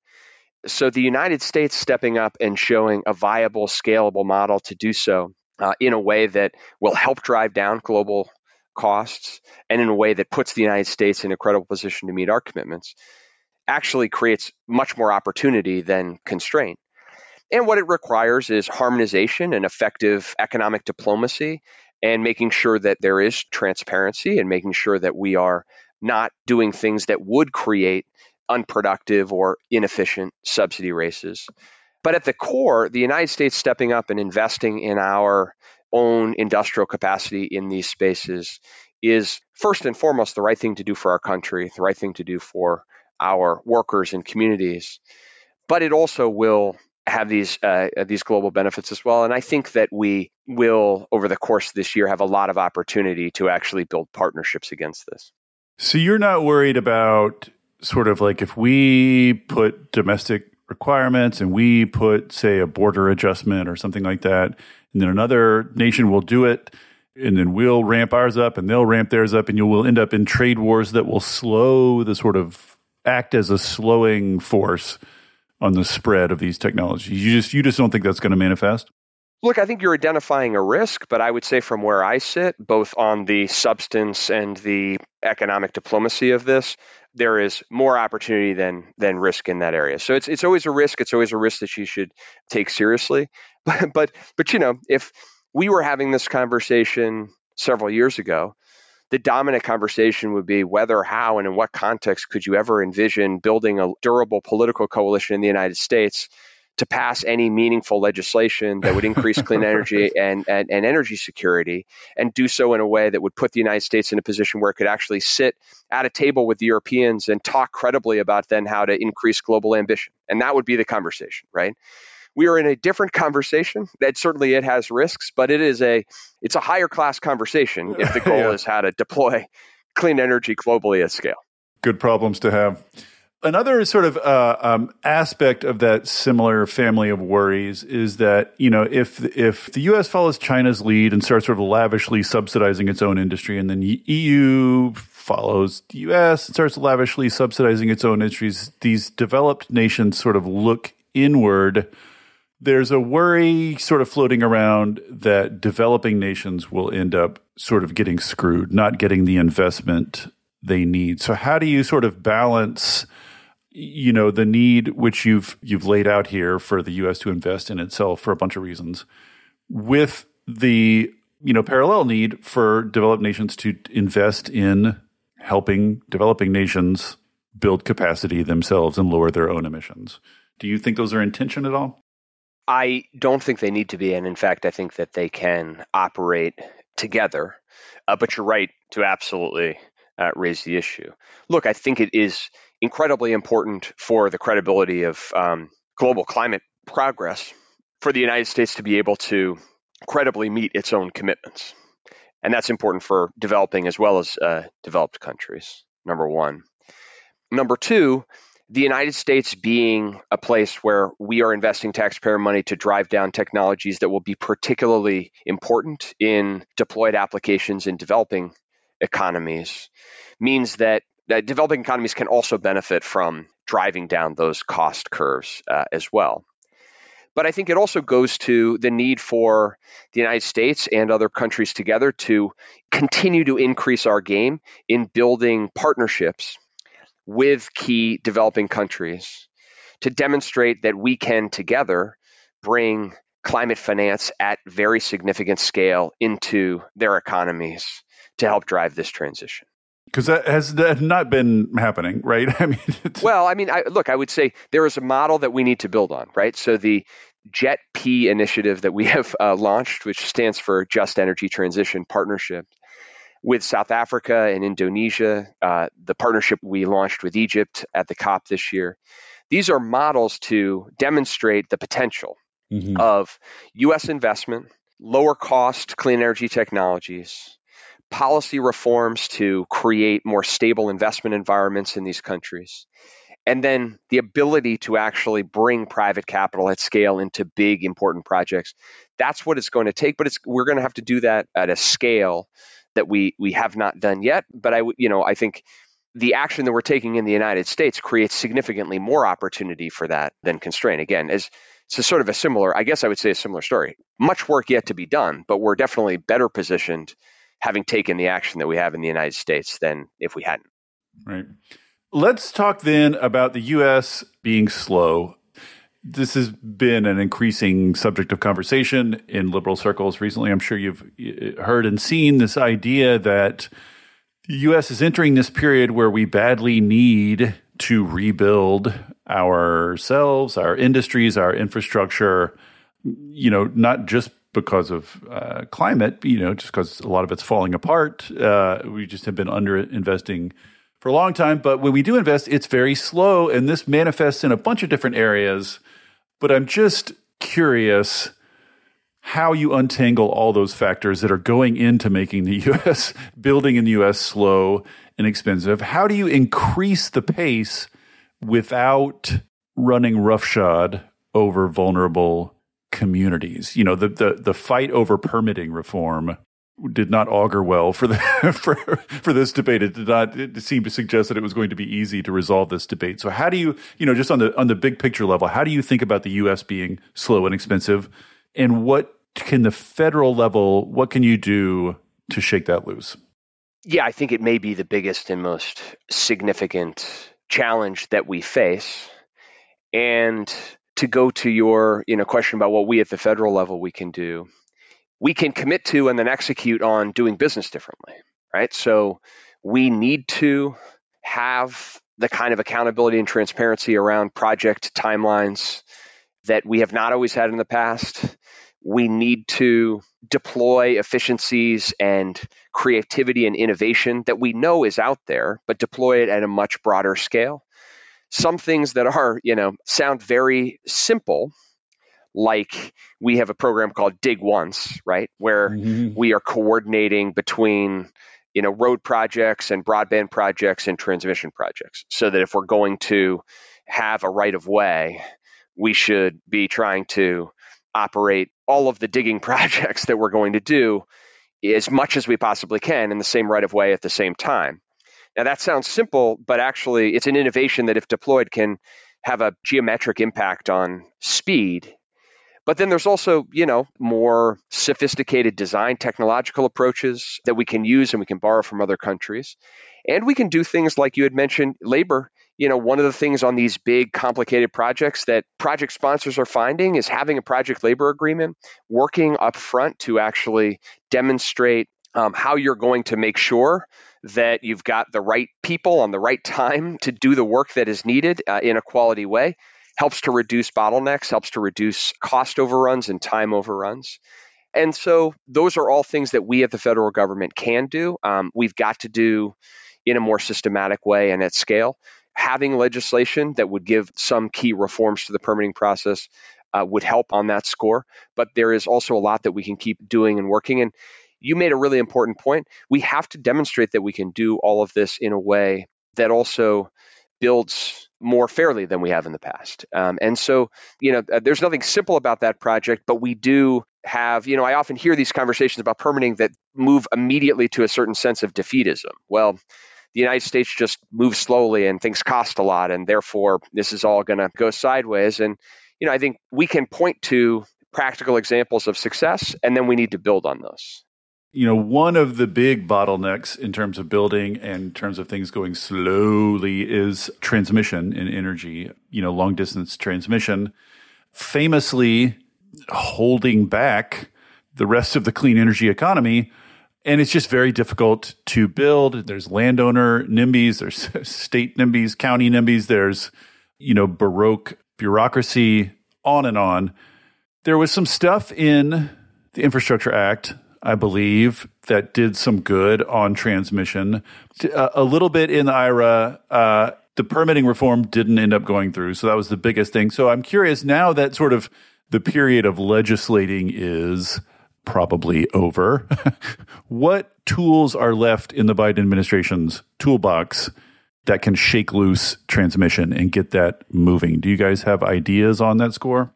So the United States stepping up and showing a viable, scalable model to do so uh, in a way that will help drive down global costs and in a way that puts the United States in a credible position to meet our commitments actually creates much more opportunity than constraint. And what it requires is harmonization and effective economic diplomacy and making sure that there is transparency and making sure that we are not doing things that would create unproductive or inefficient subsidy races. But at the core, the United States stepping up and investing in our own industrial capacity in these spaces is first and foremost the right thing to do for our country, the right thing to do for our workers and communities. But it also will have these uh, these global benefits as well. And I think that we will, over the course of this year, have a lot of opportunity to actually build partnerships against this. So you're not worried about sort of like if we put domestic requirements and we put, say, a border adjustment or something like that, and then another nation will do it, and then we'll ramp ours up and they'll ramp theirs up, and you will end up in trade wars that will slow the sort of act as a slowing force on the spread of these technologies. You just you just don't think that's going to manifest? Look, I think you're identifying a risk, but I would say from where I sit, both on the substance and the economic diplomacy of this, there is more opportunity than than risk in that area. So it's it's always a risk. It's always a risk that you should take seriously. But but but you know, if we were having this conversation several years ago, the dominant conversation would be whether, how, and in what context could you ever envision building a durable political coalition in the United States to pass any meaningful legislation that would increase clean energy and, and, and, energy security and do so in a way that would put the United States in a position where it could actually sit at a table with the Europeans and talk credibly about then how to increase global ambition. And that would be the conversation, right? we are in a different conversation. That certainly it has risks, but it is a it's a higher class conversation if the goal yeah. is how to deploy clean energy globally at scale. Good problems to have. Another sort of uh, um, aspect of that similar family of worries is that you know if if the U.S. follows China's lead and starts sort of lavishly subsidizing its own industry, and then the EU follows the U.S. and starts lavishly subsidizing its own industries, these developed nations sort of look inward there's a worry sort of floating around that developing nations will end up sort of getting screwed, not getting the investment they need. So how do you sort of balance you know the need which you've you've laid out here for the US to invest in itself for a bunch of reasons with the you know parallel need for developed nations to invest in helping developing nations build capacity themselves and lower their own emissions. Do you think those are in tension at all? I don't think they need to be, and in fact, I think that they can operate together. Uh, but you're right to absolutely uh, raise the issue. Look, I think it is incredibly important for the credibility of um, global climate progress for the United States to be able to credibly meet its own commitments. And that's important for developing as well as uh, developed countries, number one. Number two, the United States being a place where we are investing taxpayer money to drive down technologies that will be particularly important in deployed applications in developing economies means that, developing economies can also benefit from driving down those cost curves uh, as well. But I think it also goes to the need for the United States and other countries together to continue to increase our game in building partnerships with key developing countries to demonstrate that we can together bring climate finance at very significant scale into their economies to help drive this transition. Because that has that not been happening, right? I mean, well, I mean, I, look, I would say there is a model that we need to build on, right? So the Jet P initiative that we have uh, launched, which stands for Just Energy Transition Partnership, with South Africa and Indonesia, uh, the partnership we launched with Egypt at the COP this year. These are models to demonstrate the potential mm-hmm. of U.S. investment, lower cost clean energy technologies, policy reforms to create more stable investment environments in these countries, and then the ability to actually bring private capital at scale into big important projects. That's what it's going to take, but we're going to have to do that at a scale that we we have not done yet. But I you know I think the action that we're taking in the United States creates significantly more opportunity for that than constraint. Again, as it's a sort of a similar, I guess I would say a similar story. Much work yet to be done, but we're definitely better positioned having taken the action that we have in the United States than if we hadn't. Right. Let's talk then about the U.S. being slow. This has been an increasing subject of conversation in liberal circles recently. I'm sure you've heard and seen this idea that the U.S. is entering this period where we badly need to rebuild ourselves, our industries, our infrastructure, you know, not just because of uh, climate, you know, just because a lot of it's falling apart. Uh, we just have been under investing for a long time. But when we do invest, it's very slow. And this manifests in a bunch of different areas. But I'm just curious how you untangle all those factors that are going into making the US building in the US slow and expensive. How do you increase the pace without running roughshod over vulnerable communities? You know, the the, the fight over permitting reform did not augur well for the for for this debate. It did not it seemed to suggest that it was going to be easy to resolve this debate. So how do you, you know, just on the on the big picture level, how do you think about the US being slow and expensive? And what can the federal level, what can you do to shake that loose? Yeah, I think it may be the biggest and most significant challenge that we face. And to go to your you know question about what we at the federal level we can do, we can commit to and then execute on doing business differently, right? So we need to have the kind of accountability and transparency around project timelines that we have not always had in the past we need to deploy efficiencies and creativity and innovation that we know is out there, but deploy it at a much broader scale. Some things that are, you know, sound very simple, like we have a program called Dig Once, right, where mm-hmm. we are coordinating between you know road projects and broadband projects and transmission projects so that if we're going to have a right of way we should be trying to operate all of the digging projects that we're going to do as much as we possibly can in the same right of way at the same time. Now, that sounds simple, but actually, it's an innovation that, if deployed, can have a geometric impact on speed. But then there's also, you know, more sophisticated design technological approaches that we can use and we can borrow from other countries. And we can do things like you had mentioned labor you know, one of the things on these big complicated projects that project sponsors are finding is having a project labor agreement, working up front to actually demonstrate um, how you're going to make sure that you've got the right people on the right time to do the work that is needed uh, in a quality way helps to reduce bottlenecks, helps to reduce cost overruns and time overruns. And so those are all things that we at the federal government can do. Um, we've got to do in a more systematic way and at scale having legislation that would give some key reforms to the permitting process uh, would help on that score. But there is also a lot that we can keep doing and working. And you made a really important point. We have to demonstrate that we can do all of this in a way that also builds more fairly than we have in the past. Um, and so, you know, uh, there's nothing simple about that project, but we do have, you know, I often hear these conversations about permitting that move immediately to a certain sense of defeatism. Well, the United States just moves slowly and things cost a lot, and therefore this is all going to go sideways. And you know, I think we can point to practical examples of success, and then we need to build on those. You know, one of the big bottlenecks in terms of building and in terms of things going slowly is transmission in energy, you know, long distance transmission, famously holding back the rest of the clean energy economy and it's just very difficult to build. There's landowner NIMBYs, there's state NIMBYs, county NIMBYs, there's, you know, Baroque bureaucracy, on and on. There was some stuff in the Infrastructure Act, I believe, that did some good on transmission. A little bit in IRA, uh, the permitting reform didn't end up going through. So that was the biggest thing. So I'm curious now that sort of the period of legislating is probably over. what tools are left in the Biden administration's toolbox that can shake loose transmission and get that moving? Do you guys have ideas on that score?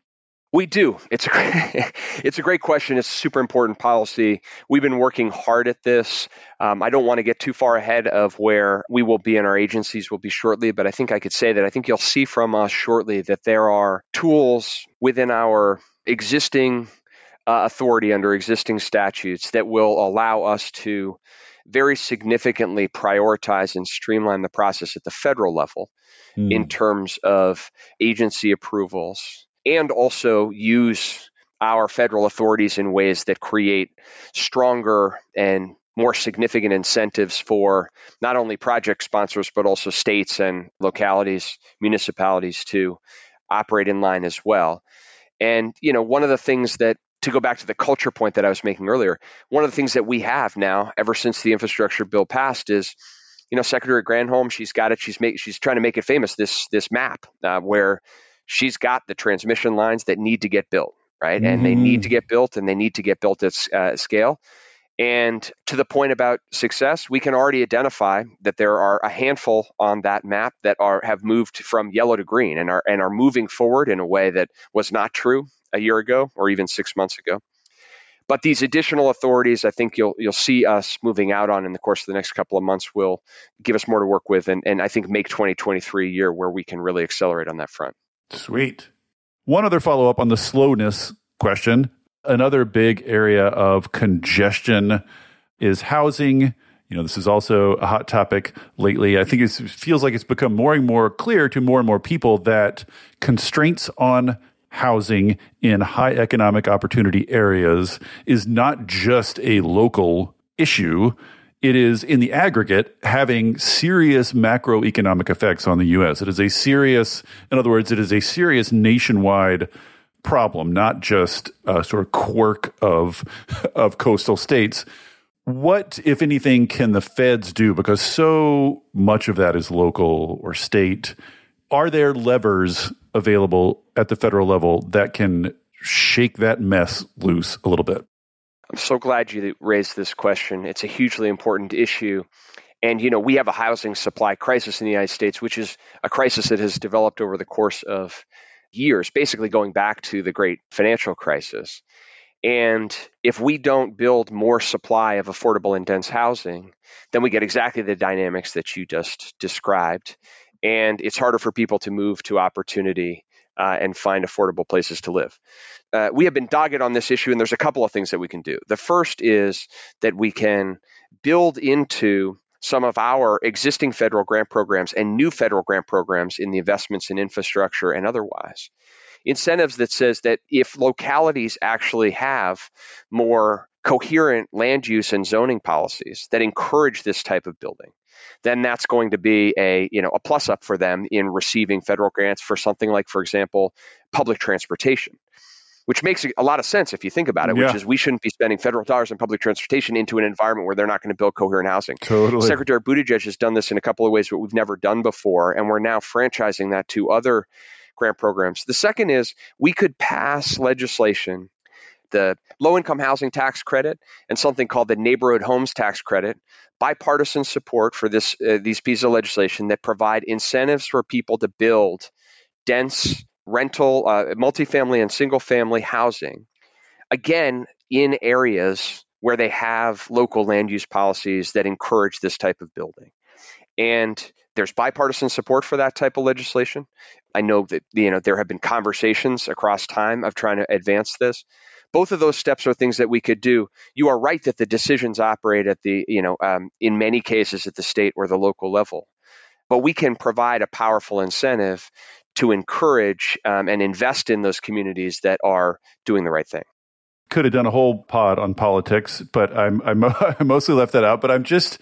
We do. It's a great, it's a great question. It's a super important policy. We've been working hard at this. Um, I don't want to get too far ahead of where we will be and our agencies will be shortly, but I think I could say that I think you'll see from us shortly that there are tools within our existing uh, authority under existing statutes that will allow us to very significantly prioritize and streamline the process at the federal level mm. in terms of agency approvals and also use our federal authorities in ways that create stronger and more significant incentives for not only project sponsors, but also states and localities, municipalities to operate in line as well. And, you know, one of the things that to go back to the culture point that I was making earlier, one of the things that we have now, ever since the infrastructure bill passed, is you know Secretary Granholm. She's got it. She's make, she's trying to make it famous. This this map uh, where she's got the transmission lines that need to get built, right? Mm-hmm. And they need to mm-hmm. get built and they need to get built at uh, scale. And to the point about success, we can already identify that there are a handful on that map that are have moved from yellow to green and are and are moving forward in a way that was not true a year ago or even six months ago. But these additional authorities, I think you'll you'll see us moving out on in the course of the next couple of months will give us more to work with and, and I think make 2023 a year where we can really accelerate on that front. Sweet. One other follow up on the slowness question. Another big area of congestion is housing. You know, this is also a hot topic lately. I think it feels like it's become more and more clear to more and more people that constraints on housing in high economic opportunity areas is not just a local issue it is in the aggregate having serious macroeconomic effects on the US. It is a serious, in other words, it is a serious nationwide problem, not just a sort of quirk of, of coastal states. What, if anything, can the feds do? Because so much of that is local or state. Are there levers available at the federal level that can shake that mess loose a little bit? I'm so glad you raised this question. It's a hugely important issue. And, you know, we have a housing supply crisis in the United States, which is a crisis that has developed over the course of years, basically going back to the great financial crisis. And if we don't build more supply of affordable and dense housing, then we get exactly the dynamics that you just described. And it's harder for people to move to opportunity uh, and find affordable places to live. Uh, we have been dogged on this issue, and there's a couple of things that we can do. The first is that we can build into some of our existing federal grant programs and new federal grant programs in the investments in infrastructure and otherwise incentives that says that if localities actually have more coherent land use and zoning policies that encourage this type of building then that's going to be a you know a plus up for them in receiving federal grants for something like, for example, public transportation. Which makes a lot of sense if you think about it, yeah. which is we shouldn't be spending federal dollars on public transportation into an environment where they're not going to build coherent housing. Totally. Secretary Buttigieg has done this in a couple of ways that we've never done before, and we're now franchising that to other grant programs. The second is we could pass legislation the low income housing tax credit and something called the neighborhood homes tax credit bipartisan support for this uh, these pieces of legislation that provide incentives for people to build dense rental, uh, multifamily, and single family housing. Again, in areas where they have local land use policies that encourage this type of building. And there's bipartisan support for that type of legislation. I know that you know there have been conversations across time of trying to advance this both of those steps are things that we could do. You are right that the decisions operate at the, you know, um, in many cases at the state or the local level. But we can provide a powerful incentive to encourage um, and invest in those communities that are doing the right thing. Could have done a whole pod on politics, but I'm, I'm I mostly left that out. But I'm just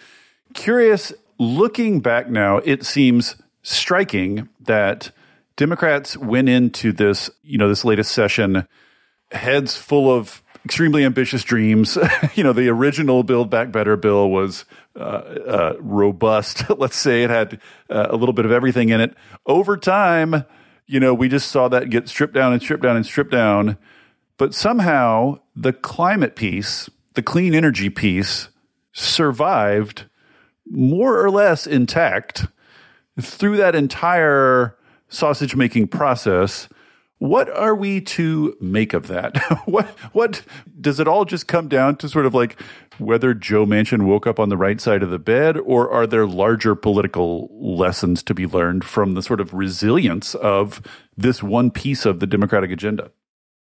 curious. Looking back now, it seems striking that Democrats went into this, you know, this latest session heads full of extremely ambitious dreams. you know, the original Build Back Better bill was uh, uh, robust. Let's say it had uh, a little bit of everything in it. Over time, you know, we just saw that get stripped down and stripped down and stripped down. But somehow the climate piece, the clean energy piece, survived more or less intact through that entire sausage making process. What are we to make of that? what what does it all just come down to sort of like whether Joe Manchin woke up on the right side of the bed or are there larger political lessons to be learned from the sort of resilience of this one piece of the democratic agenda?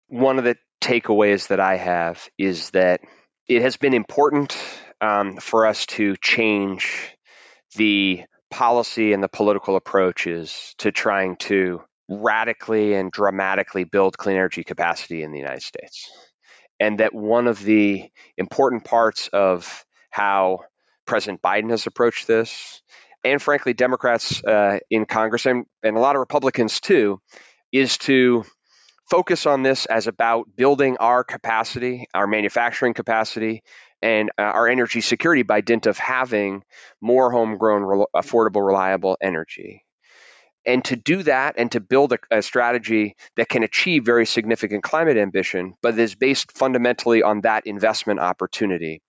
One of the takeaways that I have is that it has been important um, for us to change the policy and the political approaches to trying to radically and dramatically build clean energy capacity in the United States. And that one of the important parts of how President Biden has approached this, and frankly, Democrats uh, in Congress and, and a lot of Republicans too, is to focus on this as about building our capacity, our manufacturing capacity, and uh, our energy security by dint of having more homegrown, affordable, reliable energy. And to do that and to build a, a, strategy that can achieve very significant climate ambition, but is based fundamentally on that investment opportunity.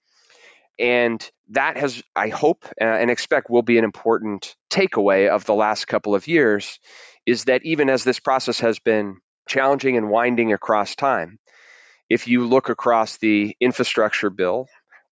And that has, I hope uh, and expect, will be an important takeaway of the last couple of years is that even as this process has been challenging and winding across time, if you look across the infrastructure bill,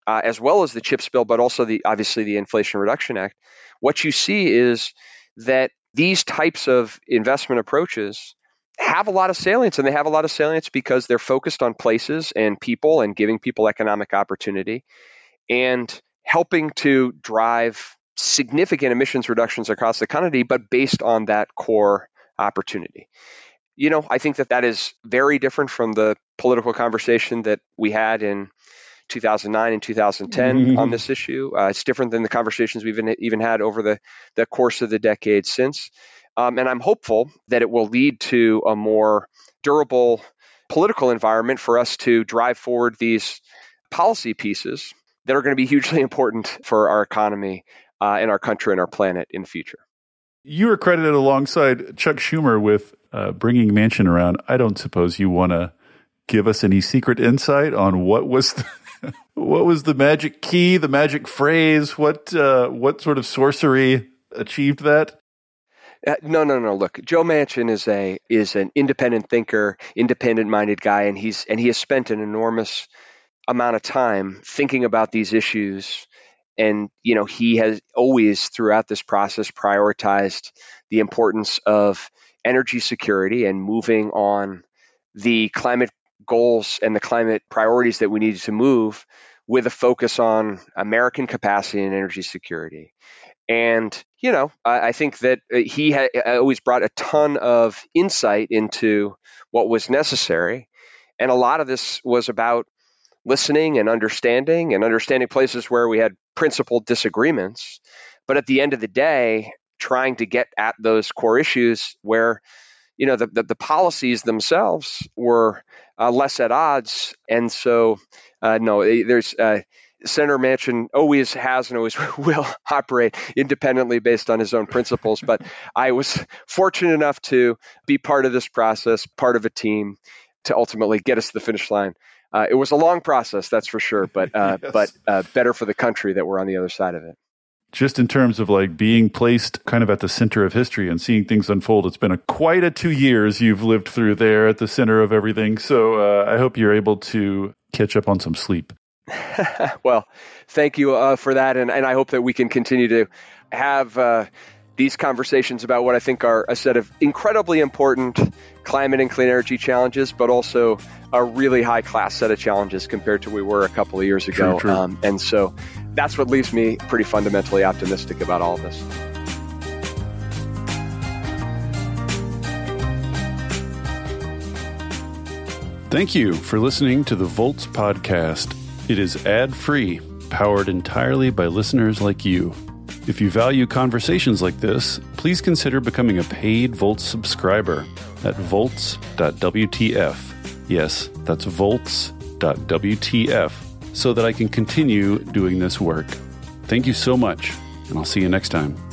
uh, as well as the CHIPS bill, but also the obviously the Inflation Reduction Act, what you see is that these types of investment approaches have a lot of salience, and they have a lot of salience because they're focused on places and people and giving people economic opportunity and helping to drive significant emissions reductions across the country, but based on that core opportunity. You know, I think that that is very different from the political conversation that we had in 2009 and 2010 mm-hmm. on this issue. Uh, it's different than the conversations we've even, even had over the, the course of the decade since. Um, and I'm hopeful that it will lead to a more durable political environment for us to drive forward these policy pieces that are going to be hugely important for our economy uh, and our country and our planet in the future. You were credited alongside Chuck Schumer with uh, bringing Manchin around. I don't suppose you want to give us any secret insight on what was the, what was the magic key, the magic phrase? What uh, what sort of sorcery achieved that? Uh, no, no, no. Look, Joe Manchin is a is an independent thinker, independent minded guy, and he's and he has spent an enormous amount of time thinking about these issues. And you know, he has always throughout this process prioritized the importance of energy security and moving on the climate goals and the climate priorities that we needed to move with a focus on American capacity and energy security. And, you know, I, I think that uh, he had uh, always brought a ton of insight into what was necessary. And a lot of this was about listening and understanding and understanding places where we had principled disagreements. But at the end of the day, trying to get at those core issues where you know the, the, the policies themselves were uh, less at odds, and so uh, no, there's uh, Senator Manchin always has and always will operate independently based on his own principles. But I was fortunate enough to be part of this process, part of a team to ultimately get us to the finish line. Uh, it was a long process, that's for sure, but uh, yes. but uh, better for the country that we're on the other side of it just in terms of like being placed kind of at the center of history and seeing things unfold. It's been a quite a two years you've lived through there at the center of everything. So uh, I hope you're able to catch up on some sleep. well, thank you uh, for that, and, and I hope that we can continue to have uh, these conversations about what I think are a set of incredibly important climate and clean energy challenges, but also a really high class set of challenges compared to we were a couple of years ago. True, true. Um, and so that's what leaves me pretty fundamentally optimistic about all this. Thank you for listening to the Volts podcast. It is ad free, powered entirely by listeners like you. If you value conversations like this, please consider becoming a paid Volts subscriber at volts.wtf. Yes, that's volts.wtf. so that I can continue doing this work. Thank you so much, and I'll see you next time.